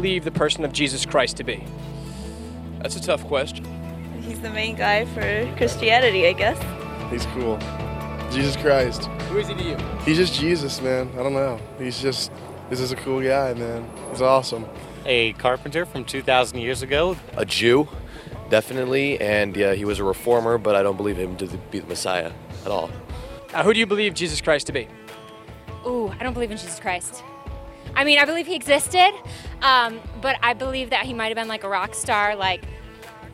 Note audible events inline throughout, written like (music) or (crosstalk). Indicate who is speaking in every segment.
Speaker 1: believe the person of Jesus Christ to be?
Speaker 2: That's a tough question.
Speaker 3: He's the main guy for Christianity, I guess.
Speaker 4: He's cool. Jesus Christ.
Speaker 1: Who is he to you?
Speaker 4: He's just Jesus, man. I don't know. He's just, this is a cool guy, man. He's awesome.
Speaker 5: A carpenter from 2,000 years ago.
Speaker 6: A Jew, definitely, and yeah, he was a reformer, but I don't believe him to be the Messiah at all.
Speaker 1: Uh, who do you believe Jesus Christ to be?
Speaker 7: Ooh, I don't believe in Jesus Christ. I mean, I believe he existed, um, but I believe that he might have been like a rock star, like,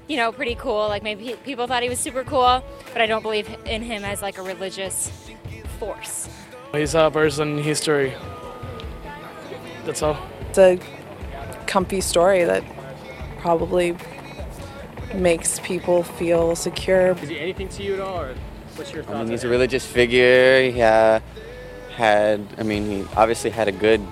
Speaker 7: you know, pretty cool. Like maybe he, people thought he was super cool, but I don't believe in him as like a religious force.
Speaker 8: He's a person in history. That's all.
Speaker 9: It's a comfy story that probably makes people feel secure.
Speaker 1: Is he anything to you at all, or what's your thoughts?
Speaker 10: I mean, he's a religious figure. He uh, had, I mean, he obviously had a good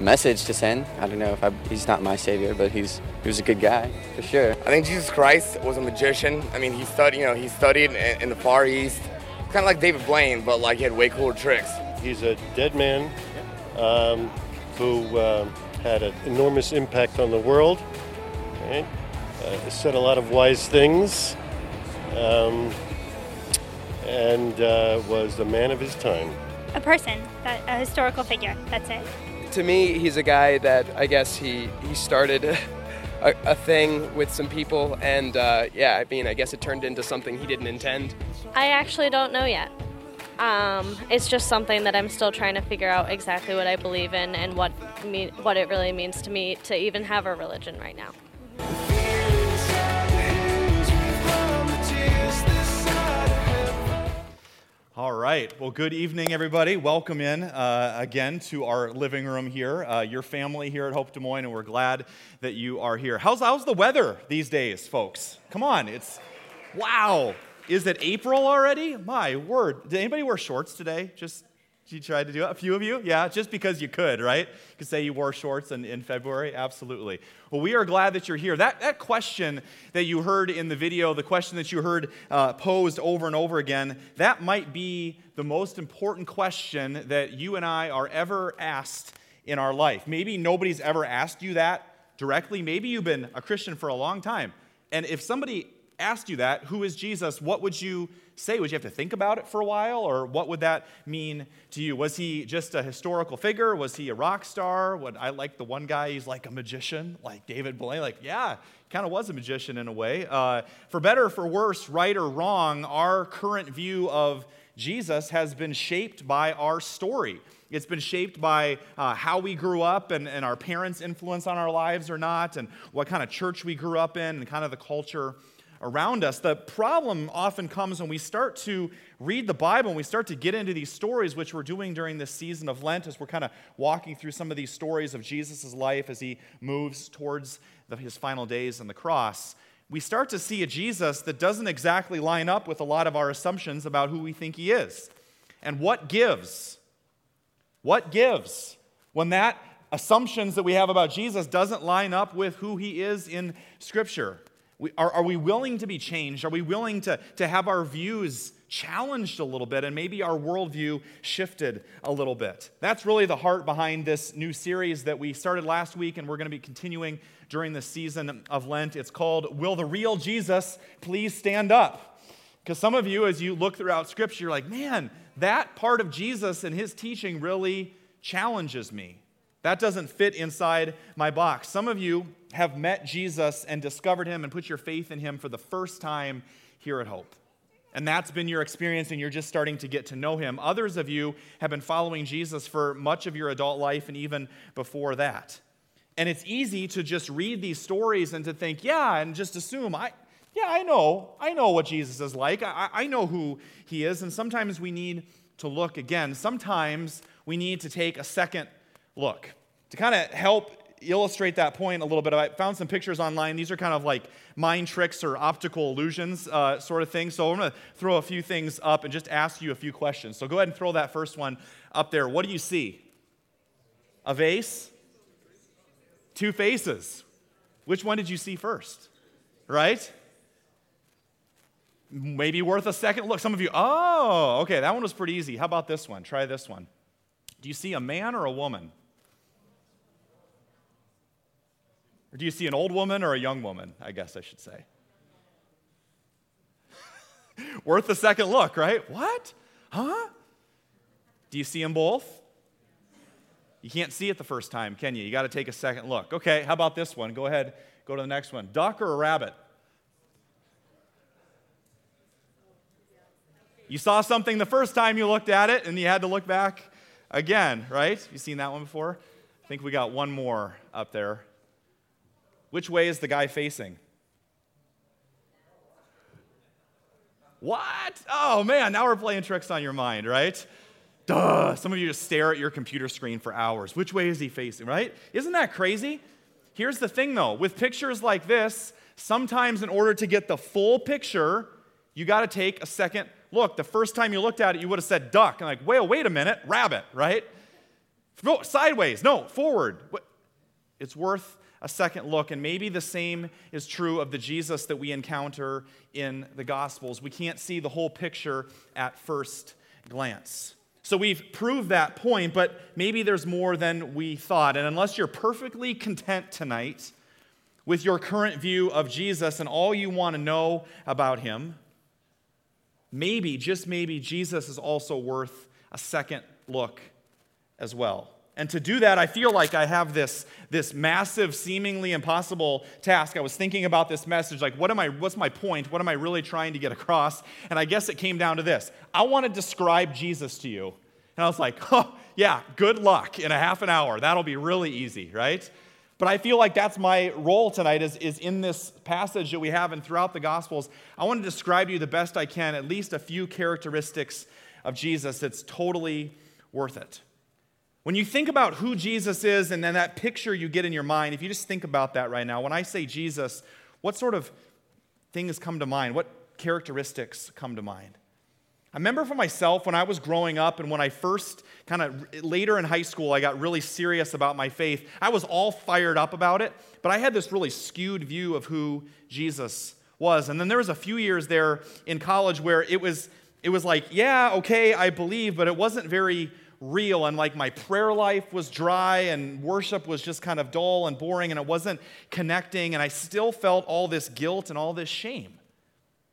Speaker 10: message to send. I don't know if I, he's not my savior, but he's he was a good guy for sure.
Speaker 11: I think Jesus Christ was a magician. I mean, he studied, you know, he studied in, in the Far East, kind of like David Blaine, but like he had way cooler tricks.
Speaker 12: He's a dead man um, who um, had an enormous impact on the world. Right? Uh, said a lot of wise things, um, and uh, was a man of his time.
Speaker 13: A person, that, a historical figure. That's it.
Speaker 14: To me, he's a guy that I guess he he started (laughs) a, a thing with some people, and uh, yeah, I mean, I guess it turned into something he didn't intend.
Speaker 15: I actually don't know yet. Um, it's just something that I'm still trying to figure out exactly what I believe in and what me- what it really means to me to even have a religion right now.
Speaker 16: All right. Well, good evening, everybody. Welcome in uh, again to our living room here, uh, your family here at Hope Des Moines, and we're glad that you are here. How's, how's the weather these days, folks? Come on. It's, wow. Is it April already? My word. Did anybody wear shorts today? Just you tried to do it? A few of you? Yeah, just because you could, right? You could say you wore shorts in, in February? Absolutely. Well, we are glad that you're here. That, that question that you heard in the video, the question that you heard uh, posed over and over again, that might be the most important question that you and I are ever asked in our life. Maybe nobody's ever asked you that directly. Maybe you've been a Christian for a long time. And if somebody asked you that, who is Jesus, what would you say? Would you have to think about it for a while, or what would that mean to you? Was he just a historical figure? Was he a rock star? Would I like the one guy? He's like a magician, like David Blaine. Like, yeah, kind of was a magician in a way. Uh, for better, for worse, right or wrong, our current view of Jesus has been shaped by our story. It's been shaped by uh, how we grew up and, and our parents' influence on our lives or not, and what kind of church we grew up in, and kind of the culture around us. The problem often comes when we start to read the Bible and we start to get into these stories, which we're doing during this season of Lent, as we're kind of walking through some of these stories of Jesus' life as he moves towards the, his final days on the cross. We start to see a Jesus that doesn't exactly line up with a lot of our assumptions about who we think he is. And what gives? What gives when that assumptions that we have about Jesus doesn't line up with who he is in Scripture? Are, are we willing to be changed? Are we willing to, to have our views challenged a little bit and maybe our worldview shifted a little bit? That's really the heart behind this new series that we started last week and we're going to be continuing during the season of Lent. It's called Will the Real Jesus Please Stand Up? Because some of you, as you look throughout Scripture, you're like, man, that part of Jesus and his teaching really challenges me. That doesn't fit inside my box. Some of you have met Jesus and discovered him and put your faith in him for the first time here at Hope. And that's been your experience, and you're just starting to get to know him. Others of you have been following Jesus for much of your adult life and even before that. And it's easy to just read these stories and to think, yeah, and just assume, I, yeah, I know. I know what Jesus is like. I, I know who he is. And sometimes we need to look again. Sometimes we need to take a second look to kind of help illustrate that point a little bit, I found some pictures online. These are kind of like mind tricks or optical illusions uh, sort of thing. So I'm going to throw a few things up and just ask you a few questions. So go ahead and throw that first one up there. What do you see? A vase? Two faces. Which one did you see first? Right? Maybe worth a second look. Some of you, oh, okay, that one was pretty easy. How about this one? Try this one. Do you see a man or a woman? Or do you see an old woman or a young woman? I guess I should say. (laughs) Worth a second look, right? What? Huh? Do you see them both? You can't see it the first time, can you? You got to take a second look. Okay, how about this one? Go ahead, go to the next one. Duck or a rabbit? You saw something the first time you looked at it, and you had to look back again, right? You seen that one before? I think we got one more up there. Which way is the guy facing? What? Oh man, now we're playing tricks on your mind, right? Duh. Some of you just stare at your computer screen for hours. Which way is he facing, right? Isn't that crazy? Here's the thing though with pictures like this, sometimes in order to get the full picture, you got to take a second look. The first time you looked at it, you would have said duck. And like, well, wait a minute, rabbit, right? Sideways, no, forward. It's worth a second look. And maybe the same is true of the Jesus that we encounter in the Gospels. We can't see the whole picture at first glance. So we've proved that point, but maybe there's more than we thought. And unless you're perfectly content tonight with your current view of Jesus and all you want to know about him, maybe, just maybe, Jesus is also worth a second look as well. And to do that, I feel like I have this, this massive, seemingly impossible task. I was thinking about this message, like, what am I, what's my point? What am I really trying to get across? And I guess it came down to this. I want to describe Jesus to you. And I was like, (laughs) oh, yeah, good luck in a half an hour. That'll be really easy, right? But I feel like that's my role tonight is, is in this passage that we have and throughout the Gospels. I want to describe to you the best I can, at least a few characteristics of Jesus that's totally worth it. When you think about who Jesus is and then that picture you get in your mind, if you just think about that right now, when I say Jesus, what sort of things come to mind? What characteristics come to mind? I remember for myself when I was growing up and when I first, kind of later in high school, I got really serious about my faith. I was all fired up about it, but I had this really skewed view of who Jesus was. And then there was a few years there in college where it was, it was like, yeah, okay, I believe, but it wasn't very real and like my prayer life was dry and worship was just kind of dull and boring and it wasn't connecting and I still felt all this guilt and all this shame.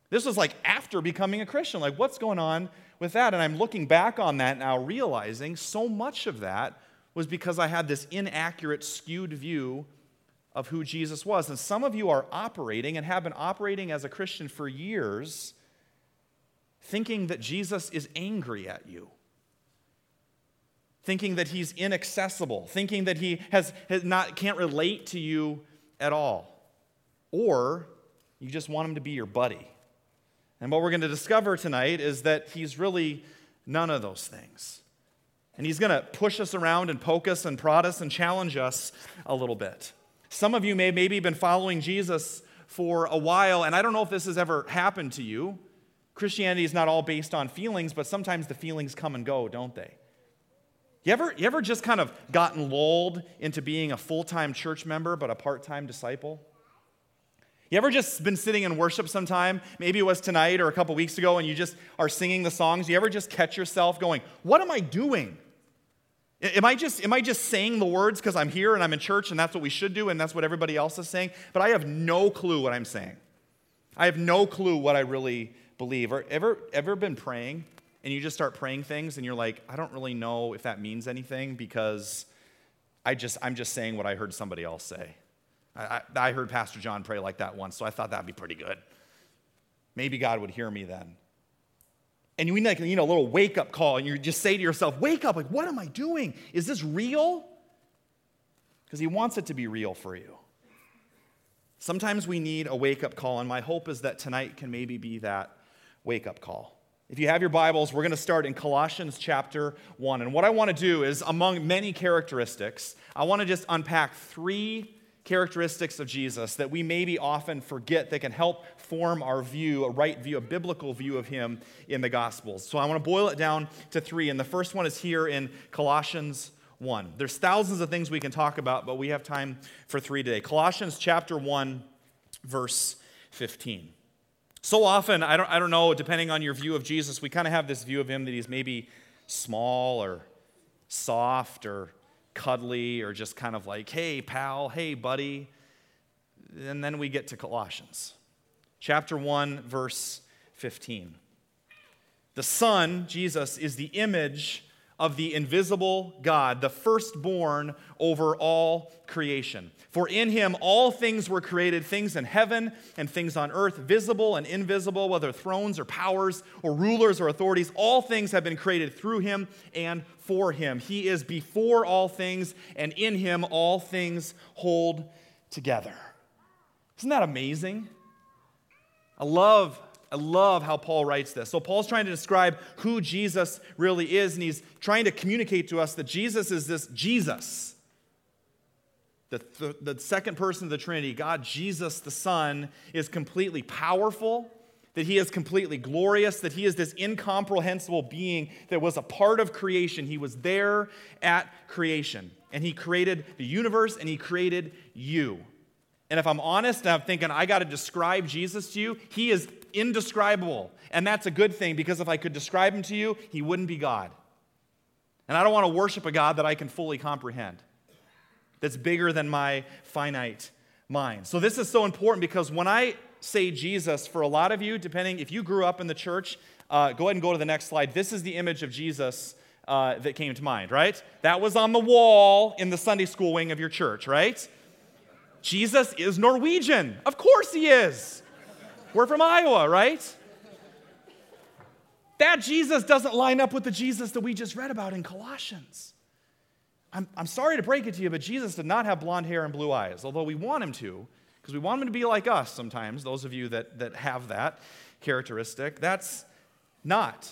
Speaker 16: This was like after becoming a Christian. Like, what's going on with that? And I'm looking back on that now, realizing so much of that was because I had this inaccurate, skewed view of who Jesus was. And some of you are operating and have been operating as a Christian for years, thinking that Jesus is angry at you thinking that he's inaccessible, thinking that he has, has not, can't relate to you at all. Or you just want him to be your buddy. And what we're going to discover tonight is that he's really none of those things. And he's going to push us around and poke us and prod us and challenge us a little bit. Some of you may maybe been following Jesus for a while, and I don't know if this has ever happened to you. Christianity is not all based on feelings, but sometimes the feelings come and go, don't they? You ever, you ever just kind of gotten lulled into being a full time church member but a part time disciple? You ever just been sitting in worship sometime? Maybe it was tonight or a couple weeks ago, and you just are singing the songs. You ever just catch yourself going, What am I doing? Am I just, am I just saying the words because I'm here and I'm in church and that's what we should do and that's what everybody else is saying? But I have no clue what I'm saying. I have no clue what I really believe. Or ever, ever been praying and you just start praying things and you're like, I don't really know if that means anything because I just, I'm just saying what I heard somebody else say. I, I, I heard Pastor John pray like that once, so I thought that'd be pretty good. Maybe God would hear me then. And you need like, you know, a little wake up call, and you just say to yourself, wake up, like, what am I doing? Is this real? Because He wants it to be real for you. Sometimes we need a wake up call, and my hope is that tonight can maybe be that wake up call. If you have your Bibles, we're going to start in Colossians chapter 1. And what I want to do is, among many characteristics, I want to just unpack three characteristics of Jesus that we maybe often forget that can help form our view, a right view, a biblical view of him in the Gospels. So I want to boil it down to three. And the first one is here in Colossians 1. There's thousands of things we can talk about, but we have time for three today. Colossians chapter 1, verse 15. So often, I don't, I don't know, depending on your view of Jesus, we kind of have this view of him that he's maybe small or soft or cuddly or just kind of like, hey, pal, hey, buddy. And then we get to Colossians, chapter 1, verse 15. The Son, Jesus, is the image of the invisible God, the firstborn over all creation. For in him all things were created, things in heaven and things on earth, visible and invisible, whether thrones or powers or rulers or authorities, all things have been created through him and for him. He is before all things, and in him all things hold together. Isn't that amazing? I love I love how Paul writes this. So, Paul's trying to describe who Jesus really is, and he's trying to communicate to us that Jesus is this Jesus. The, the, the, second person of the Trinity, God, Jesus the Son, is completely powerful, that he is completely glorious, that he is this incomprehensible being that was a part of creation. He was there at creation, and he created the universe and he created you. And if I'm honest and I'm thinking, I got to describe Jesus to you, he is indescribable. And that's a good thing because if I could describe him to you, he wouldn't be God. And I don't want to worship a God that I can fully comprehend, that's bigger than my finite mind. So this is so important because when I say Jesus, for a lot of you, depending if you grew up in the church, uh, go ahead and go to the next slide. This is the image of Jesus uh, that came to mind, right? That was on the wall in the Sunday school wing of your church, right? Jesus is Norwegian. Of course he is. We're from Iowa, right? That Jesus doesn't line up with the Jesus that we just read about in Colossians. I'm, I'm sorry to break it to you, but Jesus did not have blonde hair and blue eyes, although we want him to, because we want him to be like us sometimes, those of you that, that have that characteristic. That's not.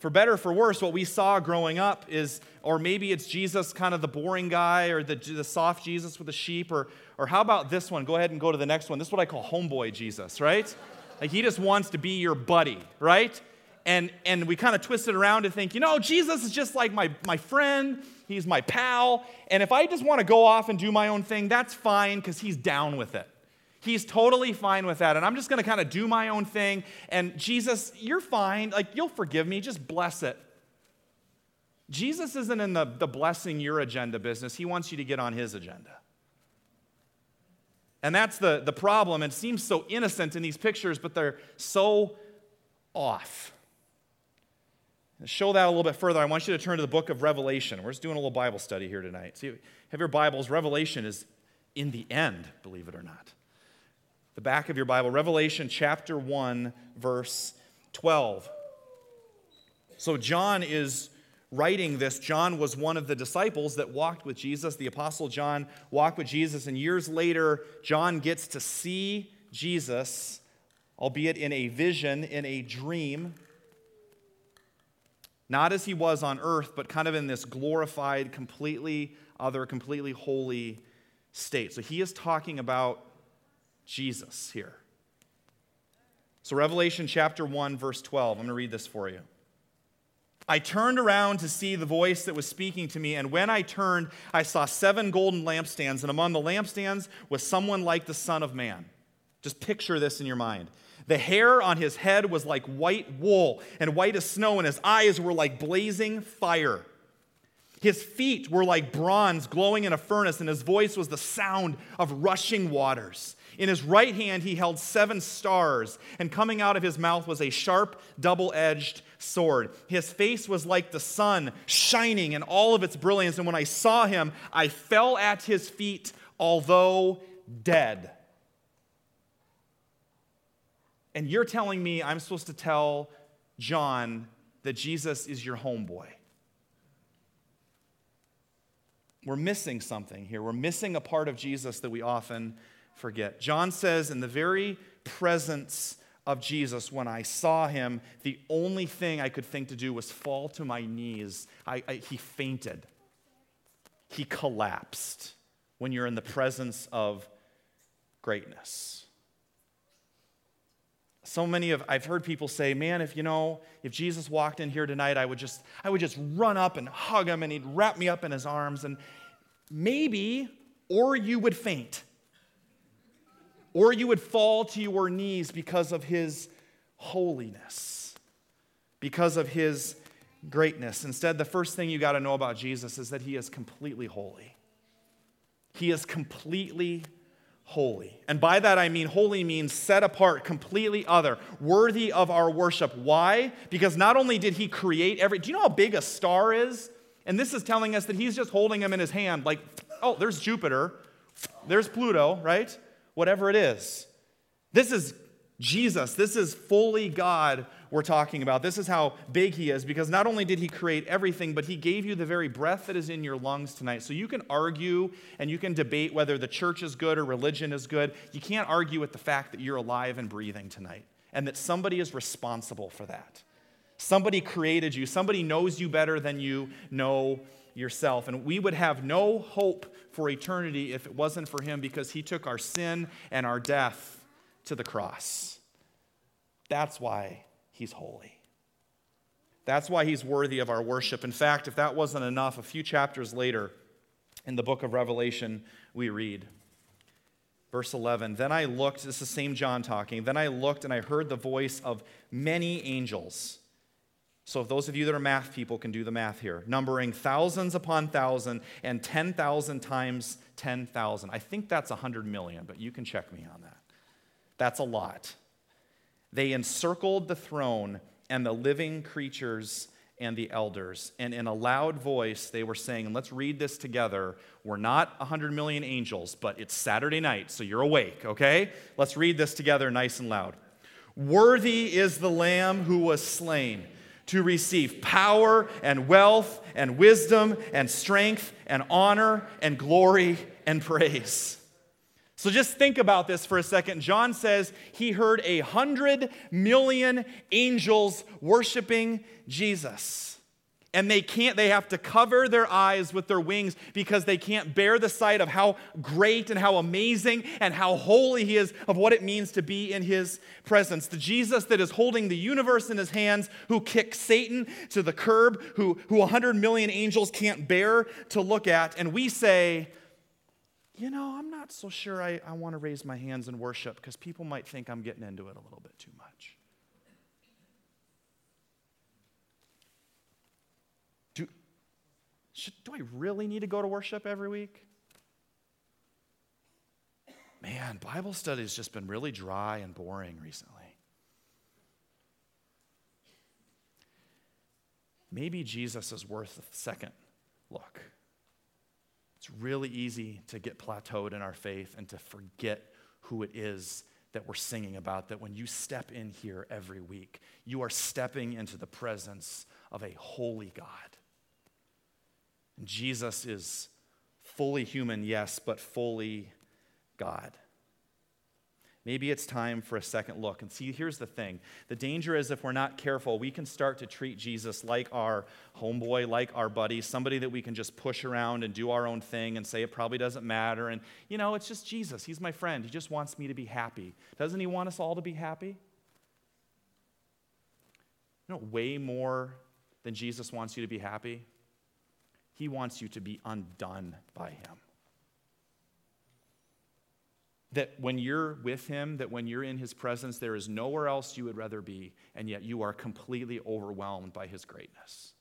Speaker 16: For better for worse, what we saw growing up is, or maybe it's Jesus, kind of the boring guy, or the, the soft Jesus with the sheep, or, or how about this one? Go ahead and go to the next one. This is what I call homeboy Jesus, right? Like he just wants to be your buddy, right? And, and we kind of twist it around to think, you know, Jesus is just like my, my friend, he's my pal. And if I just want to go off and do my own thing, that's fine because he's down with it. He's totally fine with that. And I'm just going to kind of do my own thing. And Jesus, you're fine. Like, you'll forgive me. Just bless it. Jesus isn't in the, the blessing your agenda business. He wants you to get on his agenda. And that's the, the problem. It seems so innocent in these pictures, but they're so off. Show that a little bit further, I want you to turn to the book of Revelation. We're just doing a little Bible study here tonight. See, have your Bibles. Revelation is in the end, believe it or not. The back of your Bible, Revelation chapter 1, verse 12. So John is writing this, John was one of the disciples that walked with Jesus. The Apostle John walked with Jesus, and years later, John gets to see Jesus, albeit in a vision, in a dream. Not as he was on earth, but kind of in this glorified, completely other, completely holy state. So he is talking about Jesus here. So, Revelation chapter 1, verse 12, I'm going to read this for you. I turned around to see the voice that was speaking to me, and when I turned, I saw seven golden lampstands, and among the lampstands was someone like the Son of Man. Just picture this in your mind. The hair on his head was like white wool and white as snow, and his eyes were like blazing fire. His feet were like bronze glowing in a furnace, and his voice was the sound of rushing waters. In his right hand, he held seven stars, and coming out of his mouth was a sharp, double edged sword. His face was like the sun, shining in all of its brilliance. And when I saw him, I fell at his feet, although dead. And you're telling me I'm supposed to tell John that Jesus is your homeboy. We're missing something here. We're missing a part of Jesus that we often forget. John says, in the very presence of Jesus, when I saw him, the only thing I could think to do was fall to my knees. I, I, he fainted, he collapsed when you're in the presence of greatness. So many of I've heard people say, "Man, if you know, if Jesus walked in here tonight, I would just I would just run up and hug him and he'd wrap me up in his arms and maybe or you would faint or you would fall to your knees because of his holiness, because of his greatness. Instead, the first thing you got to know about Jesus is that he is completely holy. He is completely holy. And by that I mean holy means set apart, completely other, worthy of our worship. Why? Because not only did he create every, do you know how big a star is? And this is telling us that he's just holding them in his hand, like, oh, there's Jupiter, there's Pluto, right? Whatever it is. This is Jesus. This is fully God we're talking about. This is how big he is because not only did he create everything, but he gave you the very breath that is in your lungs tonight. So you can argue and you can debate whether the church is good or religion is good. You can't argue with the fact that you're alive and breathing tonight and that somebody is responsible for that. Somebody created you, somebody knows you better than you know yourself. And we would have no hope for eternity if it wasn't for him because he took our sin and our death to the cross. That's why he's holy. That's why he's worthy of our worship. In fact, if that wasn't enough, a few chapters later in the book of Revelation, we read, verse 11 Then I looked, this is the same John talking, then I looked and I heard the voice of many angels. So, if those of you that are math people can do the math here, numbering thousands upon thousand and 10,000 times 10,000. I think that's 100 million, but you can check me on that. That's a lot. They encircled the throne and the living creatures and the elders. And in a loud voice, they were saying, and let's read this together. We're not 100 million angels, but it's Saturday night, so you're awake, okay? Let's read this together nice and loud. Worthy is the Lamb who was slain to receive power and wealth and wisdom and strength and honor and glory and praise. So just think about this for a second. John says he heard a hundred million angels worshiping Jesus. And they can't, they have to cover their eyes with their wings because they can't bear the sight of how great and how amazing and how holy he is, of what it means to be in his presence. The Jesus that is holding the universe in his hands, who kicks Satan to the curb, who, who 100 million angels can't bear to look at. And we say, you know, I'm not so sure I, I want to raise my hands and worship because people might think I'm getting into it a little bit too much. Do, should, do I really need to go to worship every week? Man, Bible study has just been really dry and boring recently. Maybe Jesus is worth a second look. It's really easy to get plateaued in our faith and to forget who it is that we're singing about. That when you step in here every week, you are stepping into the presence of a holy God. And Jesus is fully human, yes, but fully God. Maybe it's time for a second look. And see, here's the thing the danger is if we're not careful, we can start to treat Jesus like our homeboy, like our buddy, somebody that we can just push around and do our own thing and say it probably doesn't matter. And, you know, it's just Jesus. He's my friend. He just wants me to be happy. Doesn't he want us all to be happy? You know, way more than Jesus wants you to be happy, he wants you to be undone by him that when you're with him, that when you're in his presence, there is nowhere else you would rather be, and yet you are completely overwhelmed by his greatness.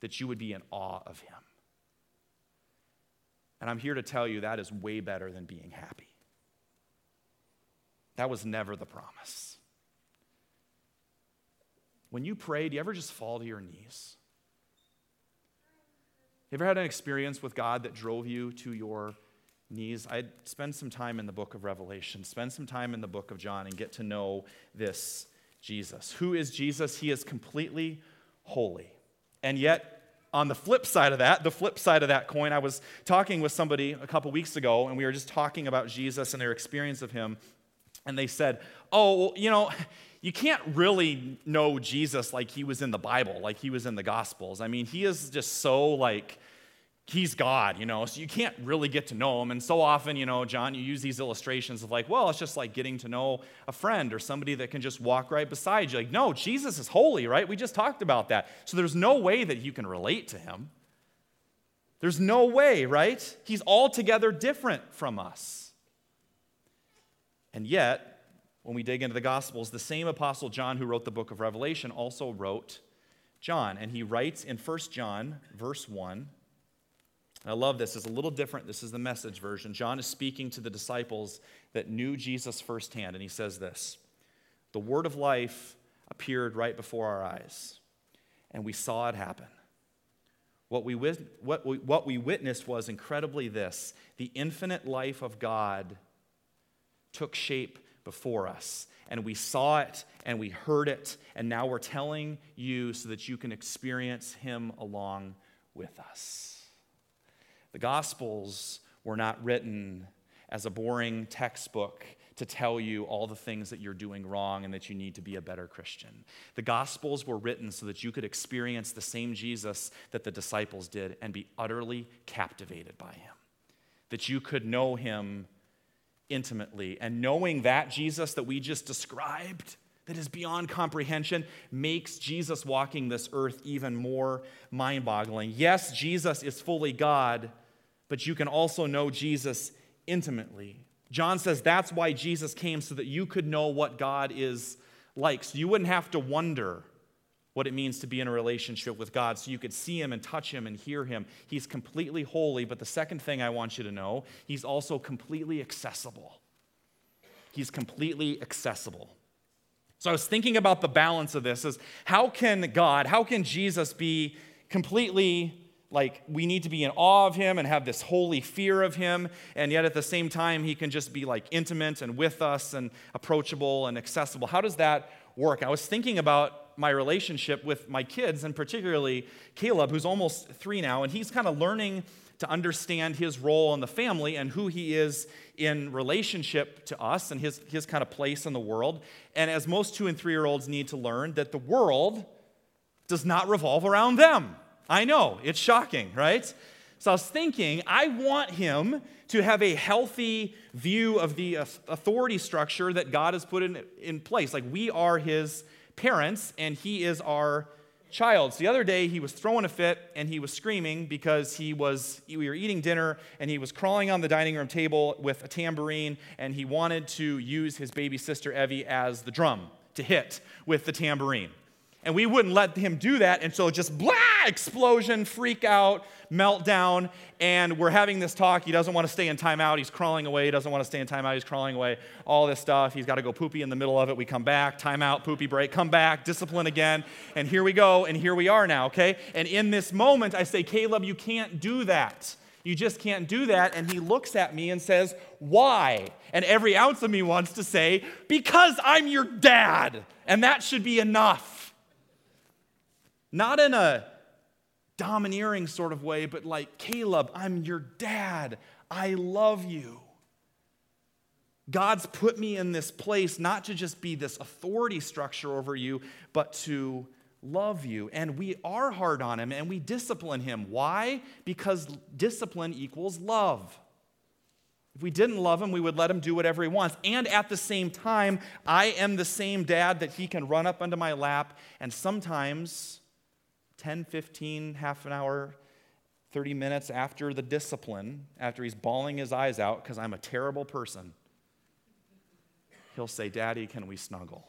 Speaker 16: That you would be in awe of him. And I'm here to tell you that is way better than being happy. That was never the promise. When you pray, do you ever just fall to your knees? Have you ever had an experience with God that drove you to your knees, I'd spend some time in the book of Revelation, spend some time in the book of John, and get to know this Jesus. Who is Jesus? He is completely holy. And yet, on the flip side of that, the flip side of that coin, I was talking with somebody a couple weeks ago, and we were just talking about Jesus and their experience of him. And they said, Oh, well, you know, you can't really know Jesus like he was in the Bible, like he was in the Gospels. I mean, he is just so like he's God, you know, so you can't really get to know him. And so often, you know, John, you use these illustrations of like, well, it's just like getting to know a friend or somebody that can just walk right beside you. Like, no, Jesus is holy, right? We just talked about that. So there's no way that you can relate to him. There's no way, right? He's altogether different from us. And yet, when we dig into the Gospels, the same Apostle John who wrote the book of Revelation also wrote John. And he writes in 1 John, verse 1, I love this. It's a little different. This is the message version. John is speaking to the disciples that knew Jesus firsthand, and he says this The word of life appeared right before our eyes, and we saw it happen. What we, what, we, what we witnessed was incredibly this the infinite life of God took shape before us. And we saw it and we heard it, and now we're telling you so that you can experience Him along with us. The Gospels were not written as a boring textbook to tell you all the things that you're doing wrong and that you need to be a better Christian. The Gospels were written so that you could experience the same Jesus that the disciples did and be utterly captivated by Him, that you could know Him intimately. And knowing that Jesus that we just described, that is beyond comprehension, makes Jesus walking this earth even more mind boggling. Yes, Jesus is fully God, but you can also know Jesus intimately. John says that's why Jesus came, so that you could know what God is like. So you wouldn't have to wonder what it means to be in a relationship with God, so you could see Him and touch Him and hear Him. He's completely holy, but the second thing I want you to know, He's also completely accessible. He's completely accessible. So I was thinking about the balance of this is how can God, how can Jesus be completely like we need to be in awe of him and have this holy fear of him and yet at the same time he can just be like intimate and with us and approachable and accessible how does that work i was thinking about my relationship with my kids, and particularly Caleb, who's almost three now, and he's kind of learning to understand his role in the family and who he is in relationship to us and his, his kind of place in the world. And as most two and three year olds need to learn, that the world does not revolve around them. I know, it's shocking, right? So I was thinking, I want him to have a healthy view of the authority structure that God has put in, in place. Like we are his parents, and he is our child. So the other day, he was throwing a fit and he was screaming because he was, we were eating dinner and he was crawling on the dining room table with a tambourine and he wanted to use his baby sister Evie as the drum to hit with the tambourine. And we wouldn't let him do that. And so just blah, explosion, freak out, meltdown. And we're having this talk. He doesn't want to stay in timeout. He's crawling away. He doesn't want to stay in timeout. He's crawling away. All this stuff. He's got to go poopy in the middle of it. We come back, timeout, poopy break, come back, discipline again. And here we go. And here we are now, okay? And in this moment, I say, Caleb, you can't do that. You just can't do that. And he looks at me and says, Why? And every ounce of me wants to say, Because I'm your dad. And that should be enough. Not in a domineering sort of way, but like, Caleb, I'm your dad. I love you. God's put me in this place not to just be this authority structure over you, but to love you. And we are hard on him and we discipline him. Why? Because discipline equals love. If we didn't love him, we would let him do whatever he wants. And at the same time, I am the same dad that he can run up under my lap and sometimes 10, 15, half an hour, 30 minutes after the discipline, after he's bawling his eyes out because I'm a terrible person, he'll say, Daddy, can we snuggle?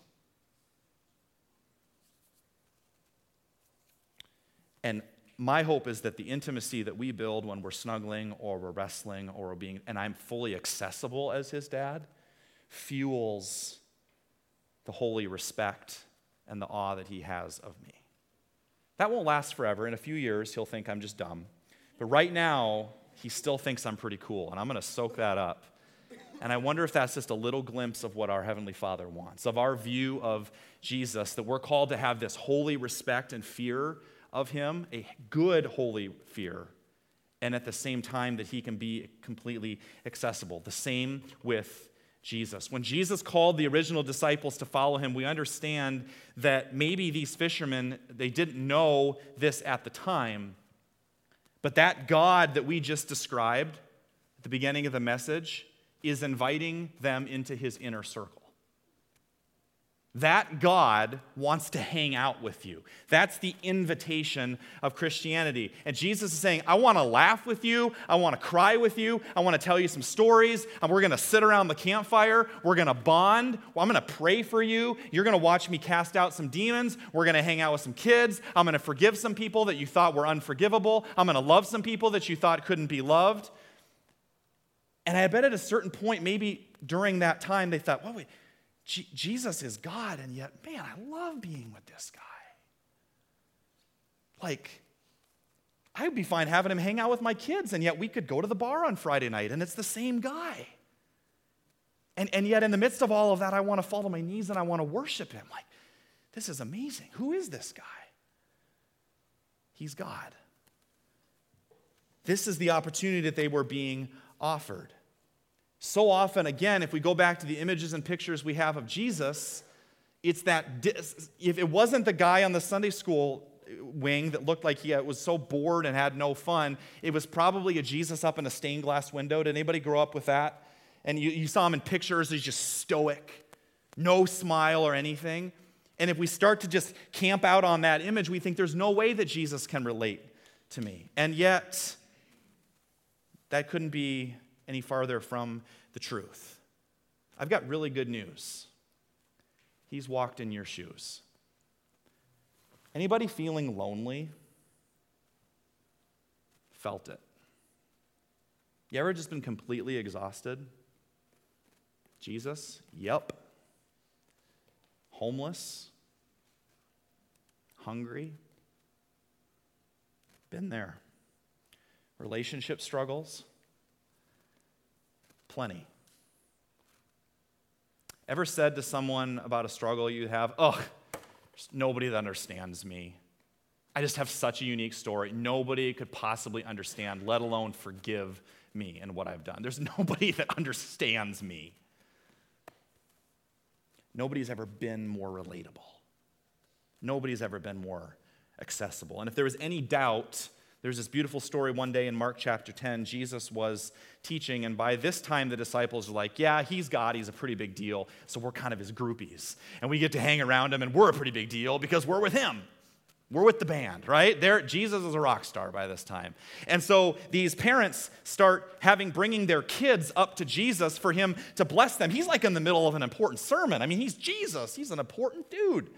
Speaker 16: And my hope is that the intimacy that we build when we're snuggling or we're wrestling or we're being, and I'm fully accessible as his dad, fuels the holy respect and the awe that he has of me. That won't last forever. In a few years, he'll think I'm just dumb. But right now, he still thinks I'm pretty cool, and I'm going to soak that up. And I wonder if that's just a little glimpse of what our Heavenly Father wants, of our view of Jesus, that we're called to have this holy respect and fear of Him, a good holy fear, and at the same time that He can be completely accessible. The same with Jesus. When Jesus called the original disciples to follow him, we understand that maybe these fishermen, they didn't know this at the time, but that God that we just described at the beginning of the message is inviting them into his inner circle. That God wants to hang out with you. That's the invitation of Christianity. And Jesus is saying, I want to laugh with you. I want to cry with you. I want to tell you some stories. And we're going to sit around the campfire. We're going to bond. I'm going to pray for you. You're going to watch me cast out some demons. We're going to hang out with some kids. I'm going to forgive some people that you thought were unforgivable. I'm going to love some people that you thought couldn't be loved. And I bet at a certain point, maybe during that time, they thought, well, wait Jesus is God, and yet, man, I love being with this guy. Like, I would be fine having him hang out with my kids, and yet we could go to the bar on Friday night, and it's the same guy. And, and yet, in the midst of all of that, I want to fall to my knees and I want to worship him. Like, this is amazing. Who is this guy? He's God. This is the opportunity that they were being offered. So often, again, if we go back to the images and pictures we have of Jesus, it's that if it wasn't the guy on the Sunday school wing that looked like he uh, was so bored and had no fun, it was probably a Jesus up in a stained glass window. Did anybody grow up with that? And you, you saw him in pictures, he's just stoic, no smile or anything. And if we start to just camp out on that image, we think there's no way that Jesus can relate to me. And yet, that couldn't be any farther from the truth. I've got really good news. He's walked in your shoes. Anybody feeling lonely? Felt it. You ever just been completely exhausted? Jesus? Yep. Homeless? Hungry? Been there. Relationship struggles? Plenty. Ever said to someone about a struggle you have, oh, there's nobody that understands me. I just have such a unique story. Nobody could possibly understand, let alone forgive me and what I've done. There's (laughs) nobody that understands me. Nobody's ever been more relatable. Nobody's ever been more accessible. And if there was any doubt there's this beautiful story one day in Mark chapter 10. Jesus was teaching, and by this time, the disciples are like, Yeah, he's God. He's a pretty big deal. So we're kind of his groupies. And we get to hang around him, and we're a pretty big deal because we're with him. We're with the band, right? There, Jesus is a rock star by this time. And so these parents start having bringing their kids up to Jesus for him to bless them. He's like in the middle of an important sermon. I mean, he's Jesus, he's an important dude.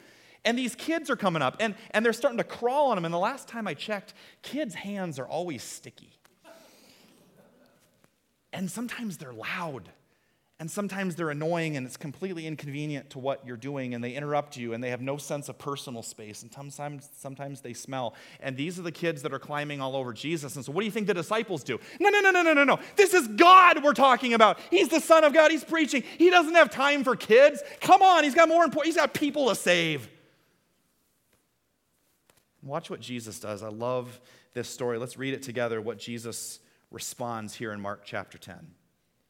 Speaker 16: And these kids are coming up and, and they're starting to crawl on him. And the last time I checked, kids' hands are always sticky. And sometimes they're loud. And sometimes they're annoying and it's completely inconvenient to what you're doing and they interrupt you and they have no sense of personal space and sometimes, sometimes they smell. And these are the kids that are climbing all over Jesus. And so what do you think the disciples do? No, no, no, no, no, no, no. This is God we're talking about. He's the Son of God. He's preaching. He doesn't have time for kids. Come on, he's got more important, he's got people to save. Watch what Jesus does. I love this story. Let's read it together what Jesus responds here in Mark chapter 10.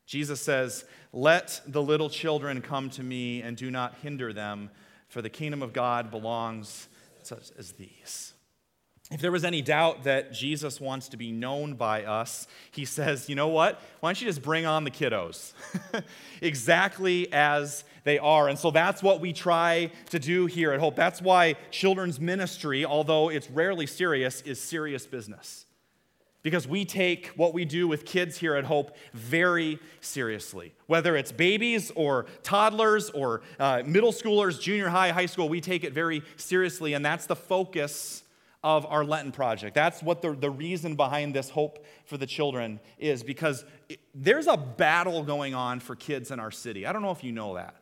Speaker 16: Jesus says, Let the little children come to me and do not hinder them, for the kingdom of God belongs such as these. If there was any doubt that Jesus wants to be known by us, he says, You know what? Why don't you just bring on the kiddos? (laughs) exactly as they are. And so that's what we try to do here at Hope. That's why children's ministry, although it's rarely serious, is serious business. Because we take what we do with kids here at Hope very seriously. Whether it's babies or toddlers or uh, middle schoolers, junior high, high school, we take it very seriously. And that's the focus of our Lenten project. That's what the, the reason behind this Hope for the Children is because it, there's a battle going on for kids in our city. I don't know if you know that.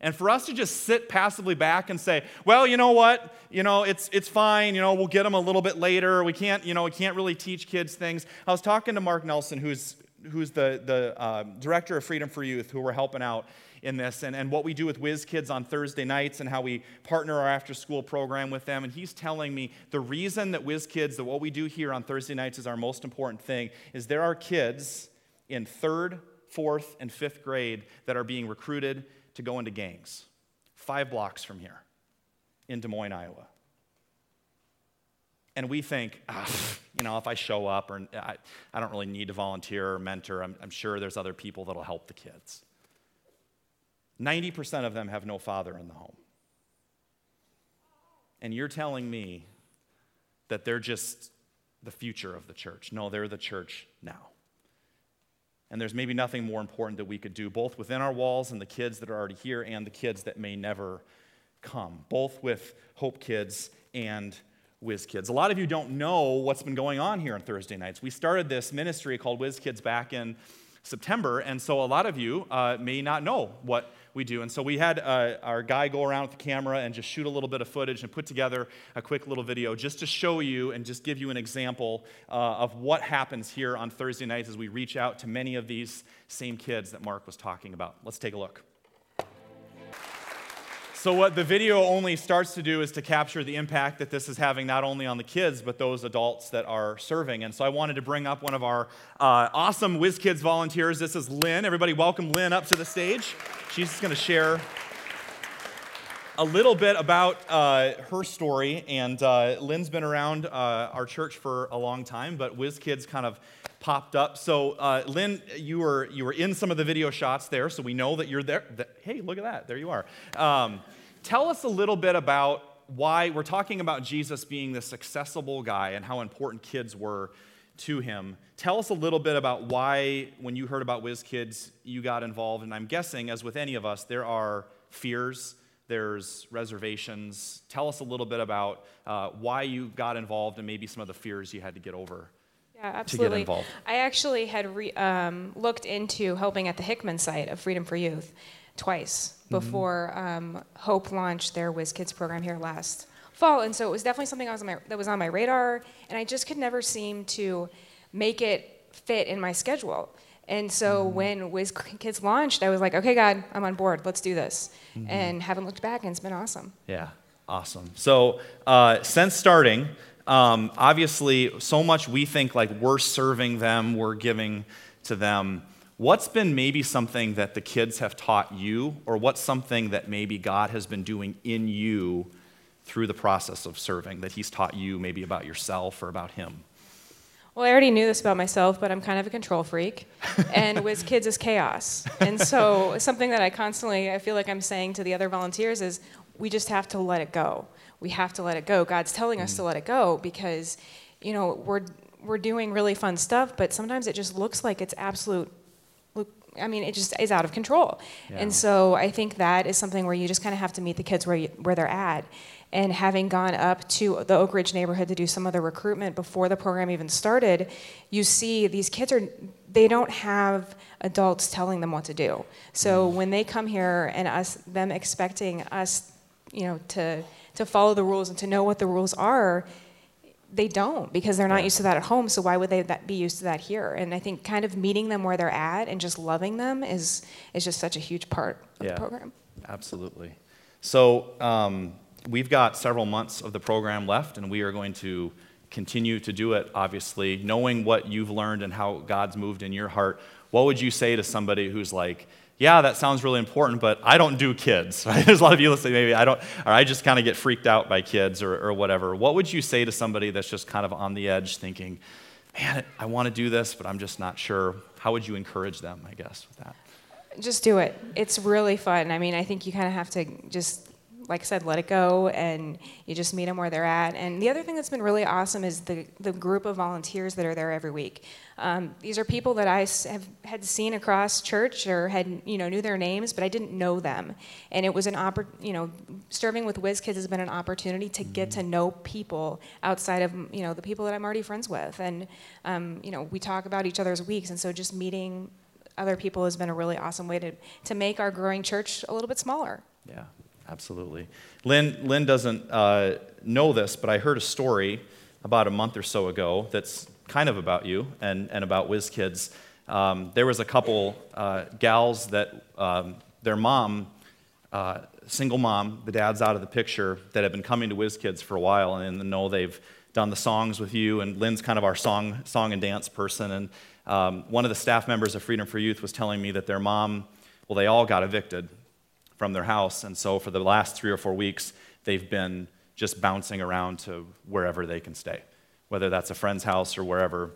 Speaker 16: And for us to just sit passively back and say, well, you know what? You know, it's, it's fine. You know, we'll get them a little bit later. We can't, you know, we can't really teach kids things. I was talking to Mark Nelson, who's, who's the, the uh, director of Freedom for Youth, who we're helping out in this, and, and what we do with Whiz Kids on Thursday nights and how we partner our after school program with them. And he's telling me the reason that Whiz Kids, that what we do here on Thursday nights is our most important thing, is there are kids in third, fourth, and fifth grade that are being recruited to go into gangs, five blocks from here in Des Moines, Iowa. And we think, ah, you know, if I show up or I, I don't really need to volunteer or mentor, I'm, I'm sure there's other people that'll help the kids. 90% of them have no father in the home. And you're telling me that they're just the future of the church. No, they're the church now. And there's maybe nothing more important that we could do, both within our walls and the kids that are already here and the kids that may never come, both with Hope Kids and Whiz Kids. A lot of you don't know what's been going on here on Thursday nights. We started this ministry called Whiz Kids back in September, and so a lot of you uh, may not know what we do. And so we had uh, our guy go around with the camera and just shoot a little bit of footage and put together a quick little video just to show you and just give you an example uh, of what happens here on Thursday nights as we reach out to many of these same kids that Mark was talking about. Let's take a look. So, what the video only starts to do is to capture the impact that this is having not only on the kids, but those adults that are serving. And so, I wanted to bring up one of our uh, awesome Whiz Kids volunteers. This is Lynn. Everybody, welcome Lynn up to the stage. She's going to share a little bit about uh, her story. And uh, Lynn's been around uh, our church for a long time, but Whiz Kids kind of popped up. So, uh, Lynn, you were you were in some of the video shots there, so we know that you're there. hey, look at that! There you are. Um, tell us a little bit about why we're talking about Jesus being this accessible guy and how important kids were to him. Tell us a little bit about why, when you heard about Whiz Kids, you got involved. And I'm guessing, as with any of us, there are fears, there's reservations. Tell us a little bit about uh, why you got involved and maybe some of the fears you had to get over.
Speaker 17: Yeah, absolutely. I actually had re- um, looked into helping at the Hickman site of Freedom for Youth twice mm-hmm. before um, Hope launched their Whiz Kids program here last fall, and so it was definitely something was my, that was on my radar, and I just could never seem to make it fit in my schedule. And so mm-hmm. when Whiz Kids launched, I was like, okay, God, I'm on board. Let's do this. Mm-hmm. And haven't looked back, and it's been awesome.
Speaker 16: Yeah, awesome. So uh, since starting, um, obviously, so much we think like we're serving them, we're giving to them. What's been maybe something that the kids have taught you, or what's something that maybe God has been doing in you through the process of serving that He's taught you maybe about yourself or about Him?
Speaker 17: Well, I already knew this about myself, but I'm kind of a control freak, and Whiz Kids is chaos. And so, something that I constantly I feel like I'm saying to the other volunteers is, we just have to let it go we have to let it go. God's telling us to let it go because, you know, we're we're doing really fun stuff, but sometimes it just looks like it's absolute. I mean, it just is out of control. Yeah. And so I think that is something where you just kind of have to meet the kids where you, where they're at. And having gone up to the Oak Ridge neighborhood to do some of the recruitment before the program even started, you see these kids are they don't have adults telling them what to do. So mm. when they come here and us them expecting us, you know, to to follow the rules and to know what the rules are, they don't because they're not used to that at home. So why would they be used to that here? And I think kind of meeting them where they're at and just loving them is is just such a huge part of yeah, the program.
Speaker 16: Absolutely. So um, we've got several months of the program left, and we are going to continue to do it. Obviously, knowing what you've learned and how God's moved in your heart. What would you say to somebody who's like? Yeah, that sounds really important, but I don't do kids. (laughs) Right? There's a lot of you listening, maybe I don't, or I just kind of get freaked out by kids or, or whatever. What would you say to somebody that's just kind of on the edge thinking, man, I want to do this, but I'm just not sure? How would you encourage them, I guess, with that?
Speaker 17: Just do it. It's really fun. I mean, I think you kind of have to just like I said, let it go, and you just meet them where they're at. And the other thing that's been really awesome is the, the group of volunteers that are there every week. Um, these are people that I have had seen across church or had you know knew their names, but I didn't know them. And it was an oppor- you know serving with Whiz Kids has been an opportunity to get to know people outside of you know the people that I'm already friends with. And um, you know we talk about each other's weeks, and so just meeting other people has been a really awesome way to to make our growing church a little bit smaller.
Speaker 16: Yeah absolutely. Lynn, Lynn doesn't uh, know this, but I heard a story about a month or so ago that's kind of about you and, and about Whiz Kids. Um, there was a couple uh, gals that um, their mom, uh, single mom, the dad's out of the picture, that have been coming to Whiz Kids for a while and know they've done the songs with you. And Lynn's kind of our song, song and dance person. And um, one of the staff members of Freedom for Youth was telling me that their mom, well, they all got evicted from their house. And so for the last three or four weeks, they've been just bouncing around to wherever they can stay, whether that's a friend's house or wherever.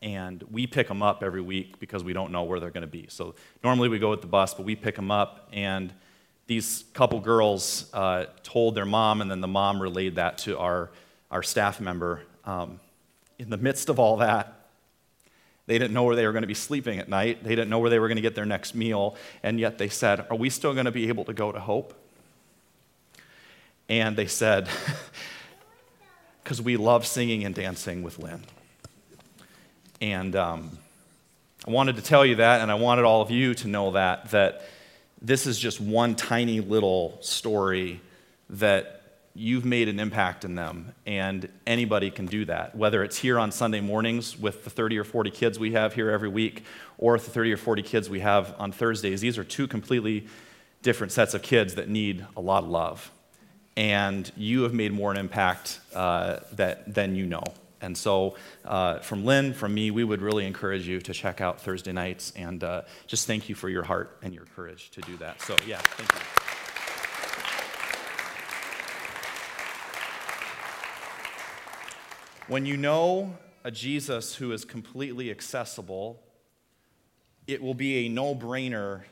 Speaker 16: and we pick them up every week because we don't know where they're going to be. So normally we go with the bus, but we pick them up, and these couple girls uh, told their mom, and then the mom relayed that to our, our staff member. Um, in the midst of all that, they didn't know where they were going to be sleeping at night. They didn't know where they were going to get their next meal. And yet they said, Are we still going to be able to go to Hope? And they said, (laughs) Because we love singing and dancing with Lynn. And um, I wanted to tell you that, and I wanted all of you to know that, that this is just one tiny little story that you've made an impact in them, and anybody can do that. Whether it's here on Sunday mornings with the 30 or 40 kids we have here every week, or the 30 or 40 kids we have on Thursdays, these are two completely different sets of kids that need a lot of love. And you have made more an impact uh, that, than you know. And so, uh, from Lynn, from me, we would really encourage you to check out Thursday nights and uh, just thank you for your heart and your courage to do that. So, yeah, thank you. When you know a Jesus who is completely accessible, it will be a no brainer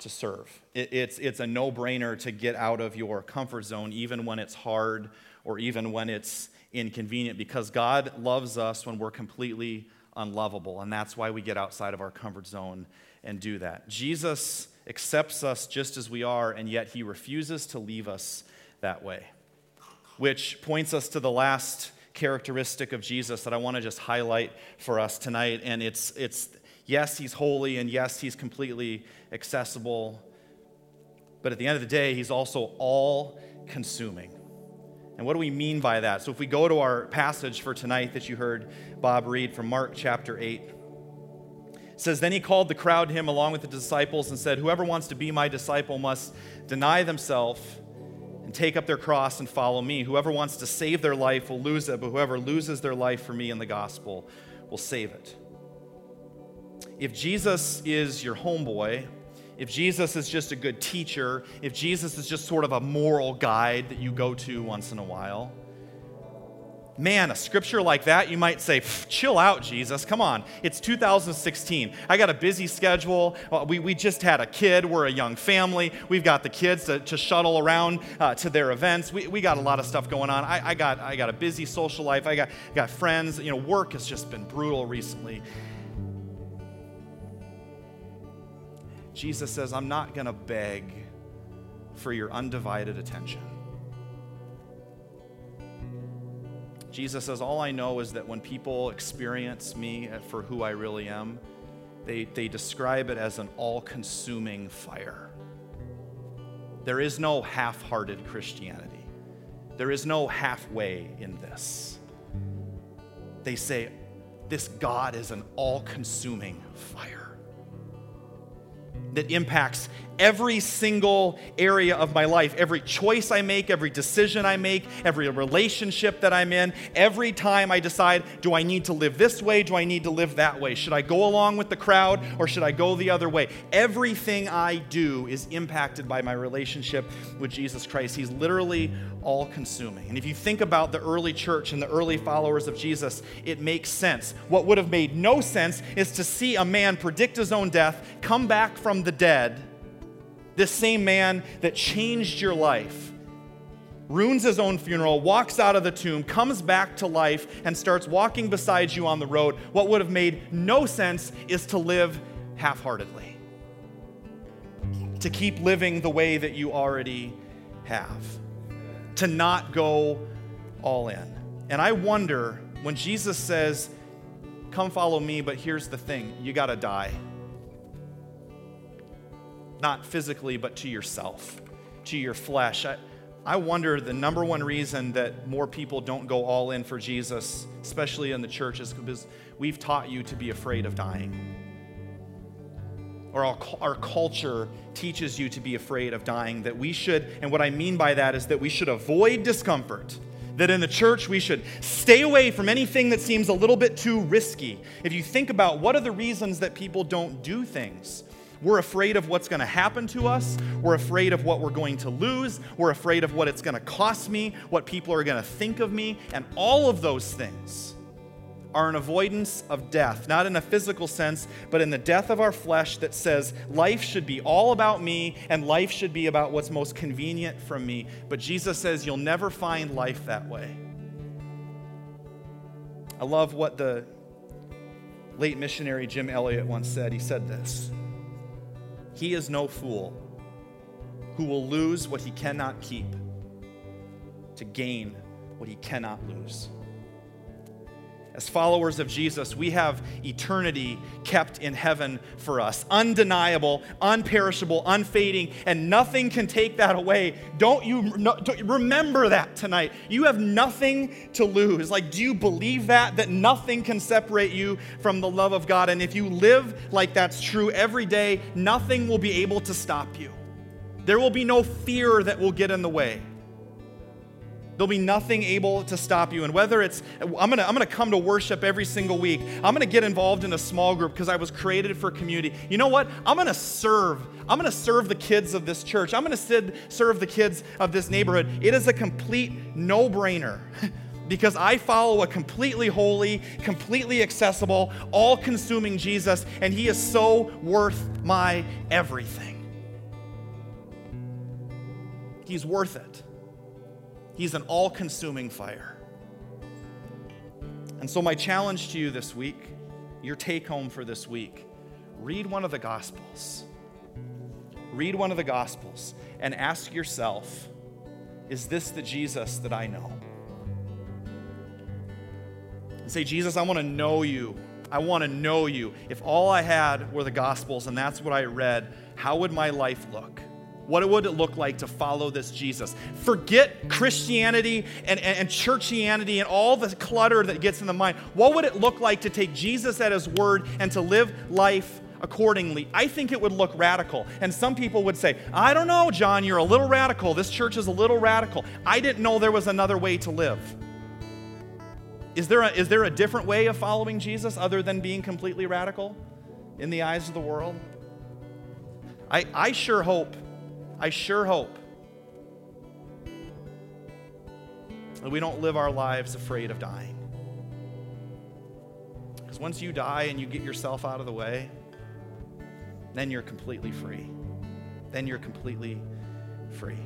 Speaker 16: to serve. It, it's, it's a no brainer to get out of your comfort zone, even when it's hard or even when it's inconvenient because God loves us when we're completely unlovable. And that's why we get outside of our comfort zone and do that. Jesus accepts us just as we are, and yet he refuses to leave us that way. Which points us to the last characteristic of Jesus that I want to just highlight for us tonight. And it's, it's yes, he's holy, and yes, he's completely accessible. But at the end of the day, he's also all consuming. And what do we mean by that? So if we go to our passage for tonight that you heard Bob read from Mark chapter 8, it says, Then he called the crowd to him along with the disciples and said, Whoever wants to be my disciple must deny themselves and take up their cross and follow me. Whoever wants to save their life will lose it, but whoever loses their life for me in the gospel will save it. If Jesus is your homeboy, if Jesus is just a good teacher, if Jesus is just sort of a moral guide that you go to once in a while, man, a scripture like that, you might say, chill out, Jesus. Come on. It's 2016. I got a busy schedule. Uh, we, we just had a kid. We're a young family. We've got the kids to, to shuttle around uh, to their events. We, we got a lot of stuff going on. I, I, got, I got a busy social life. I got, got friends. You know, work has just been brutal recently. Jesus says, I'm not going to beg for your undivided attention. Jesus says, All I know is that when people experience me for who I really am, they, they describe it as an all consuming fire. There is no half hearted Christianity, there is no halfway in this. They say, This God is an all consuming fire that impacts every single area of my life. Every choice I make, every decision I make, every relationship that I'm in, every time I decide, do I need to live this way? Do I need to live that way? Should I go along with the crowd or should I go the other way? Everything I do is impacted by my relationship with Jesus Christ. He's literally all consuming. And if you think about the early church and the early followers of Jesus, it makes sense. What would have made no sense is to see a man predict his own death, come back from the dead this same man that changed your life ruins his own funeral, walks out of the tomb, comes back to life, and starts walking beside you on the road. What would have made no sense is to live half heartedly, to keep living the way that you already have, to not go all in. And I wonder when Jesus says, Come follow me, but here's the thing you got to die not physically, but to yourself, to your flesh. I, I wonder the number one reason that more people don't go all in for Jesus, especially in the church, is because we've taught you to be afraid of dying. Or our, our culture teaches you to be afraid of dying, that we should, and what I mean by that is that we should avoid discomfort that in the church we should stay away from anything that seems a little bit too risky. If you think about what are the reasons that people don't do things, we're afraid of what's going to happen to us. We're afraid of what we're going to lose. We're afraid of what it's going to cost me, what people are going to think of me. And all of those things are an avoidance of death, not in a physical sense, but in the death of our flesh that says life should be all about me and life should be about what's most convenient for me. But Jesus says you'll never find life that way. I love what the late missionary Jim Elliot once said. He said this He is no fool who will lose what he cannot keep to gain what he cannot lose. As followers of Jesus, we have eternity kept in heaven for us. Undeniable, unperishable, unfading, and nothing can take that away. Don't you no, don't, remember that tonight? You have nothing to lose. Like, do you believe that? That nothing can separate you from the love of God? And if you live like that's true every day, nothing will be able to stop you. There will be no fear that will get in the way. There'll be nothing able to stop you. And whether it's, I'm gonna, I'm gonna come to worship every single week. I'm gonna get involved in a small group because I was created for community. You know what? I'm gonna serve. I'm gonna serve the kids of this church. I'm gonna serve the kids of this neighborhood. It is a complete no brainer. (laughs) because I follow a completely holy, completely accessible, all consuming Jesus, and He is so worth my everything. He's worth it. He's an all consuming fire. And so, my challenge to you this week, your take home for this week, read one of the Gospels. Read one of the Gospels and ask yourself is this the Jesus that I know? And say, Jesus, I want to know you. I want to know you. If all I had were the Gospels and that's what I read, how would my life look? What would it look like to follow this Jesus? Forget Christianity and, and, and, churchianity and all the clutter that gets in the mind. What would it look like to take Jesus at his word and to live life accordingly? I think it would look radical. And some people would say, I don't know, John, you're a little radical. This church is a little radical. I didn't know there was another way to live. Is there a, is there a different way of following Jesus other than being completely radical in the eyes of the world? I, I sure hope I sure hope that we don't live our lives afraid of dying. Because once you die and you get yourself out of the way, then you're completely free. Then you're completely free.